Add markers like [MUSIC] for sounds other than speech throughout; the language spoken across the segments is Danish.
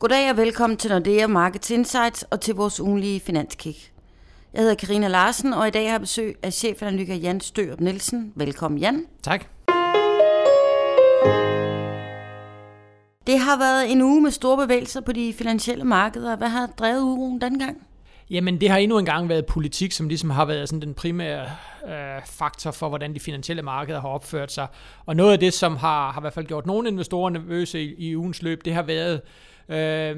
Goddag og velkommen til Nordea Markets Insights og til vores ugenlige finanskick. Jeg hedder Karina Larsen, og i dag har jeg besøg af chefanalytiker Jan Størup Nielsen. Velkommen, Jan. Tak. Det har været en uge med store bevægelser på de finansielle markeder. Hvad har drevet ugen dengang? Jamen, det har endnu engang været politik, som ligesom har været sådan den primære øh, faktor for, hvordan de finansielle markeder har opført sig. Og noget af det, som har, har i hvert fald gjort nogle investorer nervøse i, i ugens løb, det har været øh,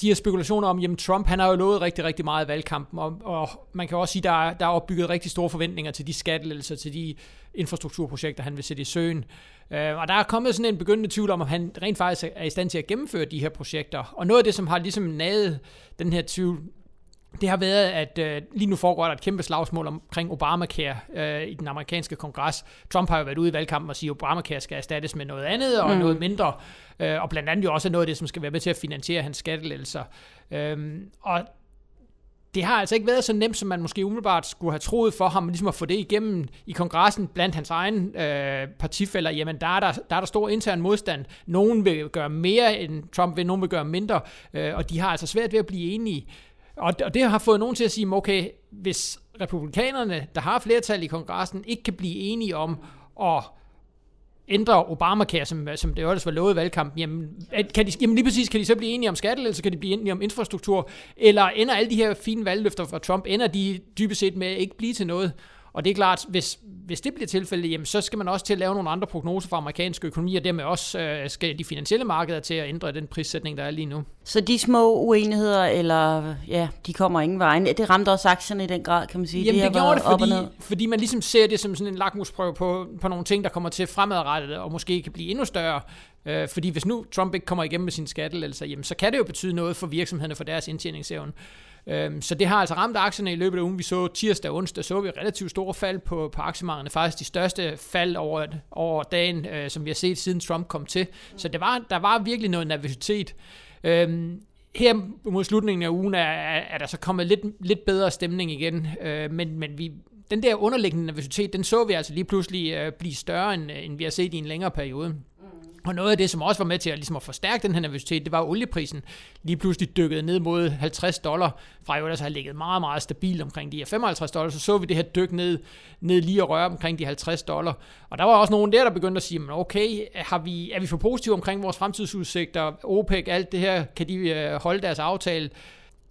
de her spekulationer om, jamen Trump, han har jo lovet rigtig, rigtig meget i valgkampen, og, og man kan også sige, der er, der er opbygget rigtig store forventninger til de skattelettelser, til de infrastrukturprojekter, han vil sætte i søen. Øh, og der er kommet sådan en begyndende tvivl om, om han rent faktisk er i stand til at gennemføre de her projekter. Og noget af det, som har ligesom naget den her tvivl, det har været, at øh, lige nu foregår der et kæmpe slagsmål omkring Obamacare øh, i den amerikanske kongres. Trump har jo været ude i valgkampen og sige, at Obamacare skal erstattes med noget andet og mm. noget mindre. Øh, og blandt andet jo også noget af det, som skal være med til at finansiere hans skattelettelser. Øh, og det har altså ikke været så nemt, som man måske umiddelbart skulle have troet for ham, ligesom at få det igennem i kongressen blandt hans egen øh, partifælder. Jamen, der er der, der er der stor intern modstand. Nogen vil gøre mere, end Trump vil, nogen vil gøre mindre, øh, og de har altså svært ved at blive enige. Og, og det har fået nogen til at sige, okay, hvis republikanerne, der har flertal i kongressen, ikke kan blive enige om at ændre Obamacare, som, som det også var lovet i valgkampen, jamen, kan de, jamen lige præcis, kan de så blive enige om så kan de blive enige om infrastruktur, eller ender alle de her fine valgløfter fra Trump, ender de dybest set med at ikke blive til noget? Og det er klart, hvis, hvis det bliver tilfældet, jamen, så skal man også til at lave nogle andre prognoser for amerikansk økonomi, og dermed også øh, skal de finansielle markeder til at ændre den prissætning, der er lige nu. Så de små uenigheder, eller ja, de kommer ingen vej. Det ramte også aktierne i den grad, kan man sige. Jamen, det, det gjorde det, fordi, fordi man ligesom ser det som sådan en lakmusprøve på, på nogle ting, der kommer til fremadrettet, og måske kan blive endnu større. Øh, fordi hvis nu Trump ikke kommer igennem med sin skattelettelser, jamen, så kan det jo betyde noget for virksomhederne, for deres indtjeningsevne. Øhm, så det har altså ramt aktierne i løbet af ugen. Vi så tirsdag og onsdag, så vi relativt store fald på, på aktiemarkederne. Faktisk de største fald over, over dagen, øh, som vi har set siden Trump kom til. Så det var, der var virkelig noget nervøsitet. Øhm, her mod slutningen af ugen er, er, der så kommet lidt, lidt bedre stemning igen, øh, men, men vi, den der underliggende nervøsitet, den så vi altså lige pludselig øh, blive større, end, end vi har set i en længere periode. Og noget af det, som også var med til at, ligesom at forstærke den her nervøsitet, det var, at olieprisen lige pludselig dykkede ned mod 50 dollar, fra jo ellers har ligget meget, meget stabilt omkring de her 55 dollar, så så vi det her dyk ned, ned lige og røre omkring de 50 dollar. Og der var også nogen der, der begyndte at sige, men okay, har vi, er vi for positive omkring vores fremtidsudsigter, OPEC, alt det her, kan de øh, holde deres aftale?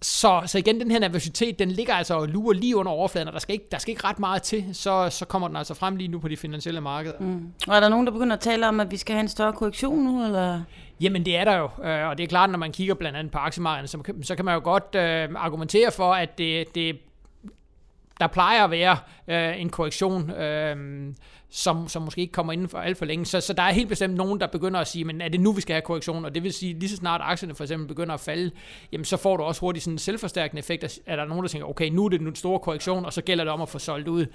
Så, så igen, den her nervøsitet, den ligger altså og lurer lige under overfladen, og der skal ikke, der skal ikke ret meget til, så, så kommer den altså frem lige nu på de finansielle markeder. Mm. Og er der nogen, der begynder at tale om, at vi skal have en større korrektion nu, eller? Jamen det er der jo, øh, og det er klart, når man kigger blandt andet på aktiemarkedet, så, så kan man jo godt øh, argumentere for, at det, det der plejer at være øh, en korrektion, øh, som, som måske ikke kommer inden for alt for længe. Så, så der er helt bestemt nogen, der begynder at sige, men er det nu, vi skal have korrektion? Og det vil sige, lige så snart aktierne for eksempel begynder at falde, jamen så får du også hurtigt sådan en selvforstærkende effekt, er der nogen, der tænker, okay, nu er det en stor korrektion, og så gælder det om at få solgt ud.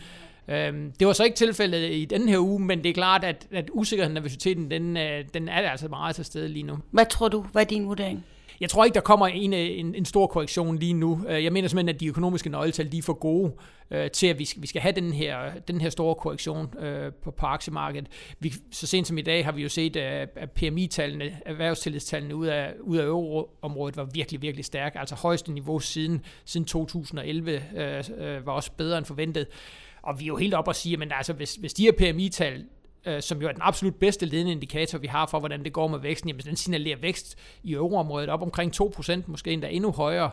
Øhm, det var så ikke tilfældet i den her uge, men det er klart, at, at usikkerheden og nervøsiteten, den, øh, den er altså meget til stede lige nu. Hvad tror du? Hvad er din vurdering? Jeg tror ikke, der kommer en, øh, en, en stor korrektion lige nu. Øh, jeg mener simpelthen, at de økonomiske nøgletal de er for gode øh, til, at vi skal, vi skal have den her, den her store korrektion øh, på, på aktiemarkedet. Vi, så sent som i dag har vi jo set, øh, at, PMI-tallene, erhvervstillidstallene ud af, ud af euroområdet var virkelig, virkelig stærke. Altså højeste niveau siden, siden 2011 øh, øh, var også bedre end forventet. Og vi er jo helt op at sige, at altså, hvis, hvis de her PMI-tal øh, som jo er den absolut bedste ledende indikator, vi har for, hvordan det går med væksten, jamen den signalerer vækst i euroområdet op omkring 2%, måske endda endnu højere.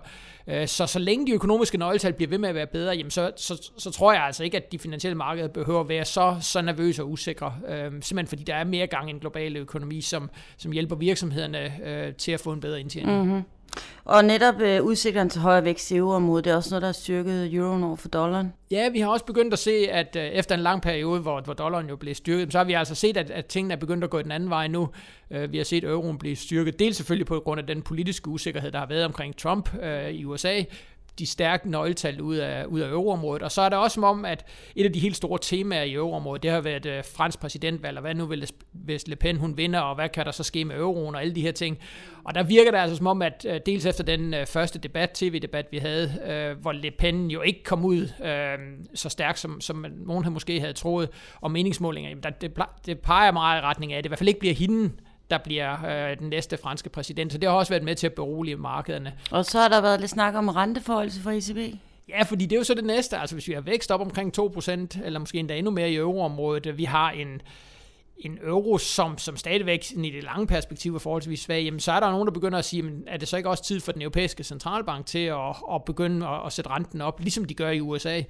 Øh, så så længe de økonomiske nøgletal bliver ved med at være bedre, jamen så, så, så tror jeg altså ikke, at de finansielle markeder behøver at være så, så nervøse og usikre. Øh, simpelthen fordi der er mere gang i en global økonomi, som, som hjælper virksomhederne øh, til at få en bedre indtjening. Mm-hmm. Og netop øh, udsigterne til højere vækst i euroområdet, det er også noget, der har styrket euroen over for dollaren. Ja, vi har også begyndt at se, at øh, efter en lang periode, hvor, hvor dollaren jo blev styrket, så har vi altså set, at, at tingene er begyndt at gå den anden vej nu. Øh, vi har set euroen blive styrket, dels selvfølgelig på grund af den politiske usikkerhed, der har været omkring Trump øh, i USA, de stærke nøgletal ud af, ud af euroområdet. Og så er det også som om, at et af de helt store temaer i euroområdet, det har været uh, fransk præsidentvalg, og hvad nu vil hvis Le Pen hun vinder, og hvad kan der så ske med euroen, og alle de her ting. Og der virker det altså som om, at uh, dels efter den uh, første debat, tv-debat, vi havde, uh, hvor Le Pen jo ikke kom ud uh, så stærkt, som, som nogen måske havde troet, og meningsmålinger, jamen der, det, det peger meget i retning af, at det i hvert fald ikke bliver hende, der bliver øh, den næste franske præsident. Så det har også været med til at berolige markederne. Og så har der været lidt snak om renteforholdelse fra ECB. Ja, fordi det er jo så det næste. Altså hvis vi har vækst op omkring 2%, eller måske endda endnu mere i euroområdet, vi har en en euro, som, som stadigvæk i det lange perspektiv er forholdsvis svag, jamen, så er der nogen, der begynder at sige, men er det så ikke også tid for den europæiske centralbank til at, at begynde at, at sætte renten op, ligesom de gør i USA?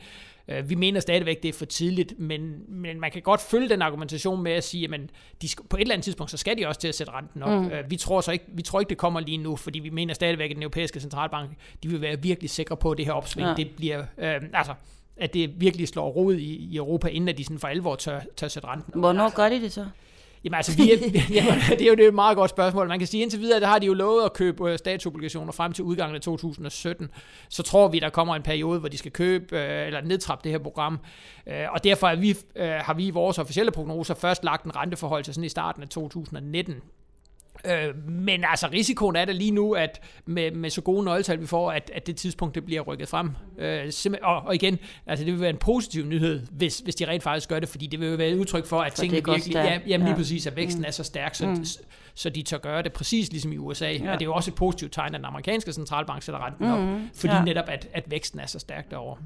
Øh, vi mener stadigvæk, det er for tidligt, men, men man kan godt følge den argumentation med at sige, at de, på et eller andet tidspunkt, så skal de også til at sætte renten op. Mm. Øh, vi, tror så ikke, vi tror ikke, det kommer lige nu, fordi vi mener stadigvæk, at den europæiske centralbank, de vil være virkelig sikre på, at det her opsving, ja. det bliver, øh, altså, at det virkelig slår rod i, i Europa, inden at de sådan for alvor tør, tør sætte renten. Hvornår gør de det så? Jamen altså, vi er, [LAUGHS] [LAUGHS] jamen, det er jo det er et meget godt spørgsmål. Man kan sige, indtil videre, der har de jo lovet at købe øh, statsobligationer frem til udgangen af 2017. Så tror vi, der kommer en periode, hvor de skal købe øh, eller nedtrappe det her program. Øh, og derfor er vi, har vi i vores officielle prognoser først lagt en renteforhold til sådan i starten af 2019. Øh, men altså risikoen er der lige nu, at med, med så gode nøgletal vi får, at, at det tidspunkt det bliver rykket frem. Øh, og, og igen, altså det vil være en positiv nyhed, hvis, hvis de rent faktisk gør det, fordi det vil jo være et udtryk for, at tingene virkelig, ja, jamen lige ja. præcis, at væksten mm. er så stærk, så, mm. så de tør gøre det præcis ligesom i USA. Ja. Og det er jo også et positivt tegn, at den amerikanske centralbank sætter renten op, mm. fordi ja. netop, at, at væksten er så stærk derovre.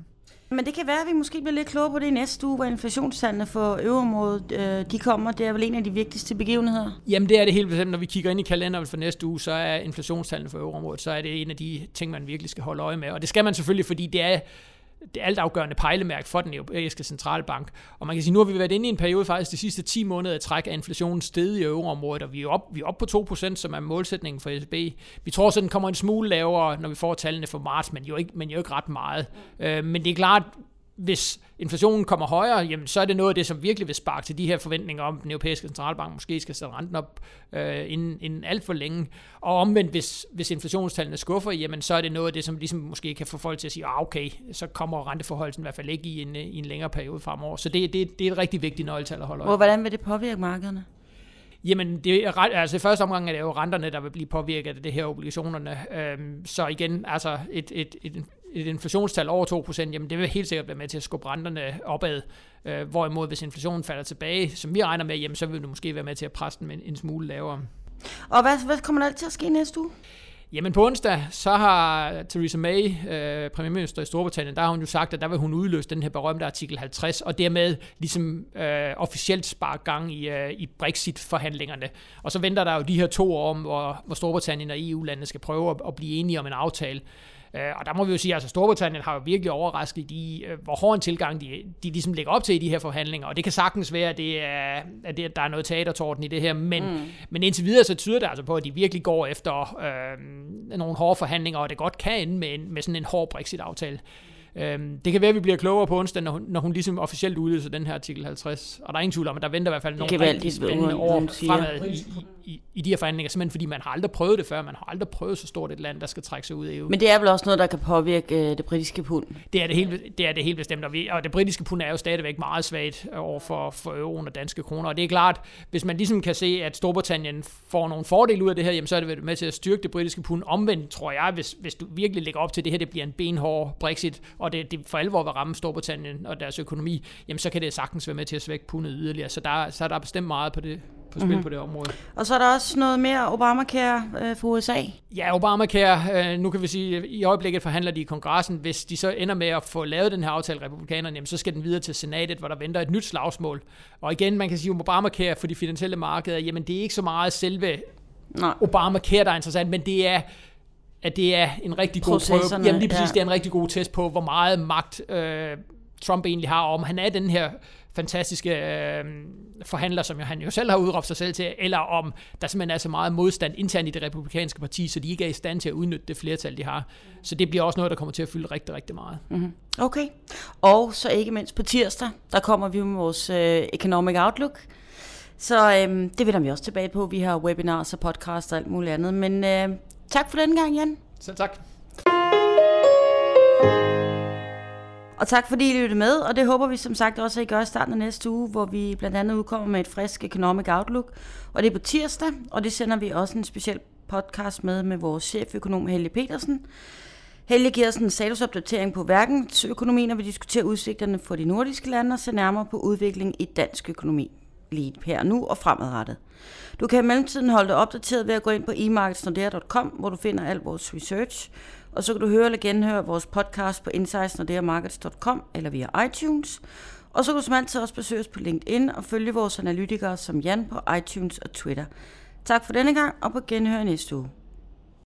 Men det kan være, at vi måske bliver lidt klogere på det i næste uge, hvor inflationstallene for øvrigt øh, de kommer. Det er vel en af de vigtigste begivenheder? Jamen det er det helt bestemt. Når vi kigger ind i kalenderen for næste uge, så er inflationstallene for øvrigt, så er det en af de ting, man virkelig skal holde øje med. Og det skal man selvfølgelig, fordi det er det altafgørende pejlemærke for den europæiske centralbank. Og man kan sige, nu har vi været inde i en periode faktisk de sidste 10 måneder at trække af inflationen sted i euroområdet, og vi er op, vi er op på 2%, som er målsætningen for ECB. Vi tror så, den kommer en smule lavere, når vi får tallene for marts, men jo ikke, men jo ikke ret meget. Øh, men det er klart, hvis inflationen kommer højere, jamen, så er det noget af det, som virkelig vil sparke til de her forventninger om, at den europæiske centralbank måske skal sætte renten op øh, inden, inden alt for længe. Og omvendt, hvis, hvis inflationstallene skuffer, jamen, så er det noget af det, som ligesom måske kan få folk til at sige, ah, okay, så kommer renteforholdelsen i hvert fald ikke i en, i en længere periode fremover. Så det, det, det er et rigtig vigtigt nøgletal at holde øje. Hvordan vil det påvirke markederne? Jamen, det er, altså i første omgang er det jo renterne, der vil blive påvirket af det her obligationerne. Øhm, så igen, altså et, et, et, et inflationstal over 2%, jamen det vil helt sikkert være med til at skubbe renterne opad. Øh, hvorimod hvis inflationen falder tilbage, som vi regner med, jamen så vil det måske være med til at presse den en, en smule lavere. Og hvad, hvad kommer der til at ske næste uge? Jamen på onsdag, så har Theresa May, øh, premierminister i Storbritannien, der har hun jo sagt, at der vil hun udløse den her berømte artikel 50, og dermed ligesom øh, officielt spare gang i, øh, i Brexit-forhandlingerne. Og så venter der jo de her to år om, hvor, hvor Storbritannien og EU-landene skal prøve at, at blive enige om en aftale. Øh, og der må vi jo sige, at altså Storbritannien har jo virkelig overrasket i, øh, hvor hård en tilgang de, de ligesom lægger op til i de her forhandlinger. Og det kan sagtens være, at, det er, at, det, at der er noget teatertorden i det her. Men, mm. men indtil videre så tyder det altså på, at de virkelig går efter øh, nogle hårde forhandlinger, og det godt kan ende med, med sådan en hård Brexit-aftale. Øhm, det kan være, at vi bliver klogere på onsdag, når hun, når hun ligesom officielt udløser den her artikel 50. Og der er ingen tvivl om, at der venter i hvert fald nogle rigtig spændende år fremad i, i, i de her forhandlinger, simpelthen fordi man har aldrig prøvet det før. Man har aldrig prøvet så stort et land, der skal trække sig ud af EU. Men det er vel også noget, der kan påvirke øh, det britiske pund? Det er det helt, det er det helt bestemt, og, vi, og det britiske pund er jo stadigvæk meget svagt over for, for euroen og danske kroner. Og det er klart, hvis man ligesom kan se, at Storbritannien får nogle fordele ud af det her, jamen så er det med til at styrke det britiske pund. Omvendt tror jeg, hvis, hvis du virkelig lægger op til det her, det bliver en benhård Brexit, og det, det for alvor vil ramme Storbritannien og deres økonomi, jamen så kan det sagtens være med til at svække pundet yderligere. Så der, så er der bestemt meget på det, på spil mm-hmm. på det område. Og så er der også noget mere Obamacare øh, for USA. Ja, Obamacare, øh, nu kan vi sige, at i øjeblikket forhandler de i kongressen. Hvis de så ender med at få lavet den her aftale, republikanerne, jamen, så skal den videre til senatet, hvor der venter et nyt slagsmål. Og igen, man kan sige, at Obamacare for de finansielle markeder, jamen det er ikke så meget selve Nej. Obamacare, der er interessant, men det er at det er en rigtig god prøve. Jamen lige præcis, ja. det er en rigtig god test på, hvor meget magt øh, Trump egentlig har, om han er den her fantastiske øh, forhandler, som jo han jo selv har udråbt sig selv til, eller om der simpelthen er så meget modstand internt i det republikanske parti, så de ikke er i stand til at udnytte det flertal, de har. Så det bliver også noget, der kommer til at fylde rigtig, rigtig meget. Mm-hmm. Okay. Og så ikke mindst på tirsdag, der kommer vi med vores øh, Economic Outlook. Så øh, det vender vi også tilbage på. Vi har webinars og podcasts og alt muligt andet. Men øh, tak for den gang, Jan. Selv tak. Og tak fordi I lyttede med, og det håber vi som sagt også, at I gør i starten af næste uge, hvor vi blandt andet udkommer med et frisk Economic Outlook. Og det er på tirsdag, og det sender vi også en speciel podcast med med vores cheføkonom Helge Petersen. Helge giver os en statusopdatering på verdensøkonomien, og vi diskuterer udsigterne for de nordiske lande og ser nærmere på udviklingen i dansk økonomi lige her nu og fremadrettet. Du kan i mellemtiden holde dig opdateret ved at gå ind på emarketsnordea.com, hvor du finder al vores research, og så kan du høre eller genhøre vores podcast på insightsnordeamarkets.com eller via iTunes. Og så kan du som altid også besøge os på LinkedIn og følge vores analytikere som Jan på iTunes og Twitter. Tak for denne gang, og på genhør næste uge.